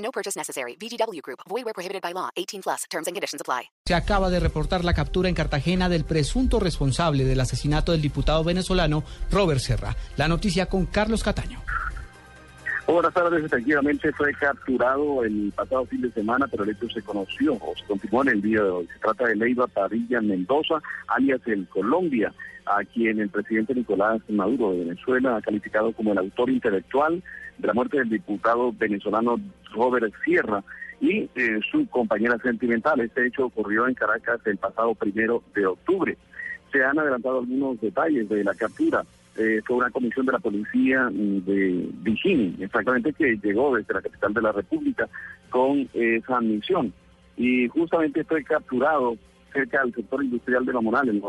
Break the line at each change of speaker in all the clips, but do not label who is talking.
No purchase necessary. VGW Group. Void where prohibited by law. 18 plus. Terms and conditions apply.
Se acaba de reportar la captura en Cartagena del presunto responsable del asesinato del diputado venezolano Robert Serra. La noticia con Carlos Cataño.
Buenas tardes, efectivamente fue capturado el pasado fin de semana, pero el hecho se conoció o se continuó en el día de hoy. Se trata de Leiva Padilla Mendoza, alias el Colombia, a quien el presidente Nicolás Maduro de Venezuela ha calificado como el autor intelectual de la muerte del diputado venezolano Robert Sierra y eh, su compañera sentimental. Este hecho ocurrió en Caracas el pasado primero de octubre. Se han adelantado algunos detalles de la captura eh, fue una comisión de la policía mm, de Vigini, exactamente que llegó desde la capital de la República con esa misión. Y justamente fue capturado cerca del sector industrial de Mamonal, en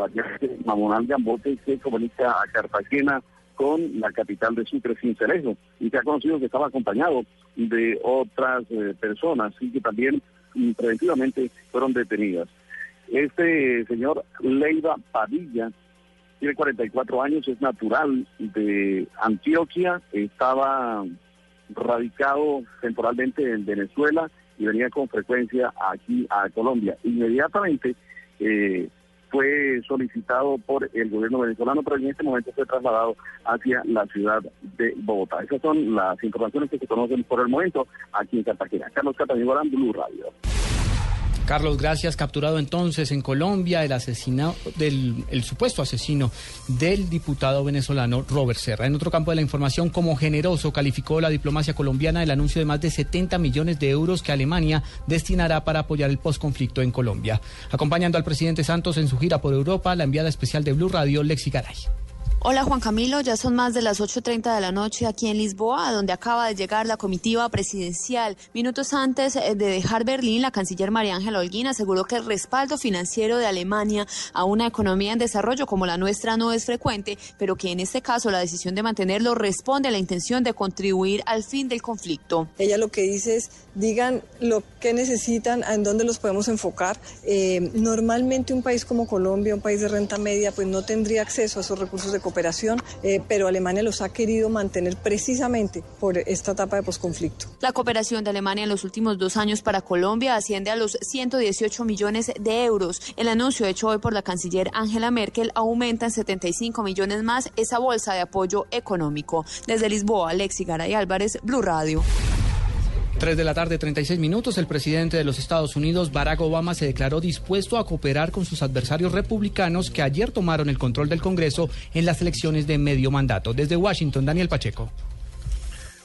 Mamonal Gambote, que comunica a Cartagena con la capital de Sucre, Cincelejo, y que ha conocido que estaba acompañado de otras eh, personas y que también mm, preventivamente fueron detenidas. Este señor Leiva Padilla tiene 44 años, es natural de Antioquia, estaba radicado temporalmente en Venezuela y venía con frecuencia aquí a Colombia. Inmediatamente eh, fue solicitado por el gobierno venezolano, pero en este momento fue trasladado hacia la ciudad de Bogotá. Esas son las informaciones que se conocen por el momento aquí en Cartagena. Carlos Catalina, Blue Radio.
Carlos, gracias. Capturado entonces en Colombia el asesino del el supuesto asesino del diputado venezolano Robert Serra. En otro campo de la información, como generoso calificó la diplomacia colombiana el anuncio de más de 70 millones de euros que Alemania destinará para apoyar el posconflicto en Colombia. Acompañando al presidente Santos en su gira por Europa, la enviada especial de Blue Radio, Lexi Garay.
Hola Juan Camilo, ya son más de las 8.30 de la noche aquí en Lisboa, donde acaba de llegar la comitiva presidencial. Minutos antes eh, de dejar Berlín, la canciller María Ángela Holguín aseguró que el respaldo financiero de Alemania a una economía en desarrollo como la nuestra no es frecuente, pero que en este caso la decisión de mantenerlo responde a la intención de contribuir al fin del conflicto.
Ella lo que dice es, digan lo que necesitan, en dónde los podemos enfocar. Eh, normalmente un país como Colombia, un país de renta media, pues no tendría acceso a esos recursos de eh, pero Alemania los ha querido mantener precisamente por esta etapa de posconflicto.
La cooperación de Alemania en los últimos dos años para Colombia asciende a los 118 millones de euros. El anuncio hecho hoy por la canciller Angela Merkel aumenta en 75 millones más esa bolsa de apoyo económico. Desde Lisboa, Alexi Garay Álvarez, Blue Radio.
3 de la tarde, 36 minutos, el presidente de los Estados Unidos, Barack Obama, se declaró dispuesto a cooperar con sus adversarios republicanos que ayer tomaron el control del Congreso en las elecciones de medio mandato. Desde Washington, Daniel Pacheco.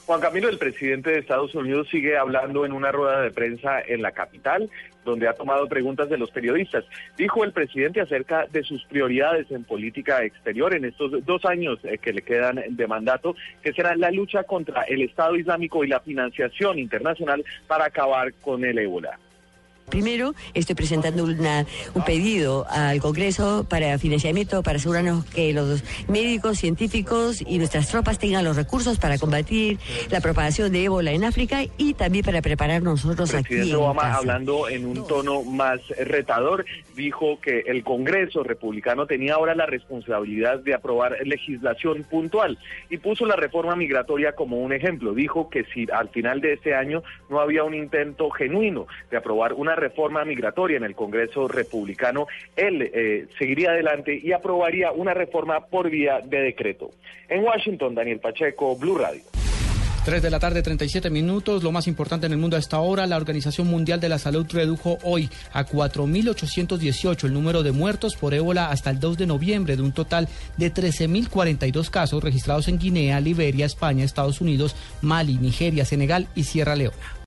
Juan Camilo, el presidente de Estados Unidos sigue hablando en una rueda de prensa en la capital, donde ha tomado preguntas de los periodistas. Dijo el presidente acerca de sus prioridades en política exterior en estos dos años eh, que le quedan de mandato, que será la lucha contra el Estado Islámico y la financiación internacional para acabar con el ébola.
Primero, estoy presentando una, un pedido al Congreso para financiamiento, para asegurarnos que los médicos, científicos y nuestras tropas tengan los recursos para combatir la propagación de ébola en África y también para prepararnos nosotros
aquí.
El
presidente Obama, hablando en un tono más retador, dijo que el Congreso republicano tenía ahora la responsabilidad de aprobar legislación puntual y puso la reforma migratoria como un ejemplo. Dijo que si al final de este año no había un intento genuino de aprobar una reforma migratoria en el Congreso republicano, él eh, seguiría adelante y aprobaría una reforma por vía de decreto. En Washington, Daniel Pacheco, Blue Radio.
3 de la tarde, 37 minutos. Lo más importante en el mundo a esta hora, la Organización Mundial de la Salud redujo hoy a 4.818 el número de muertos por ébola hasta el 2 de noviembre, de un total de 13.042 casos registrados en Guinea, Liberia, España, Estados Unidos, Mali, Nigeria, Senegal y Sierra Leona.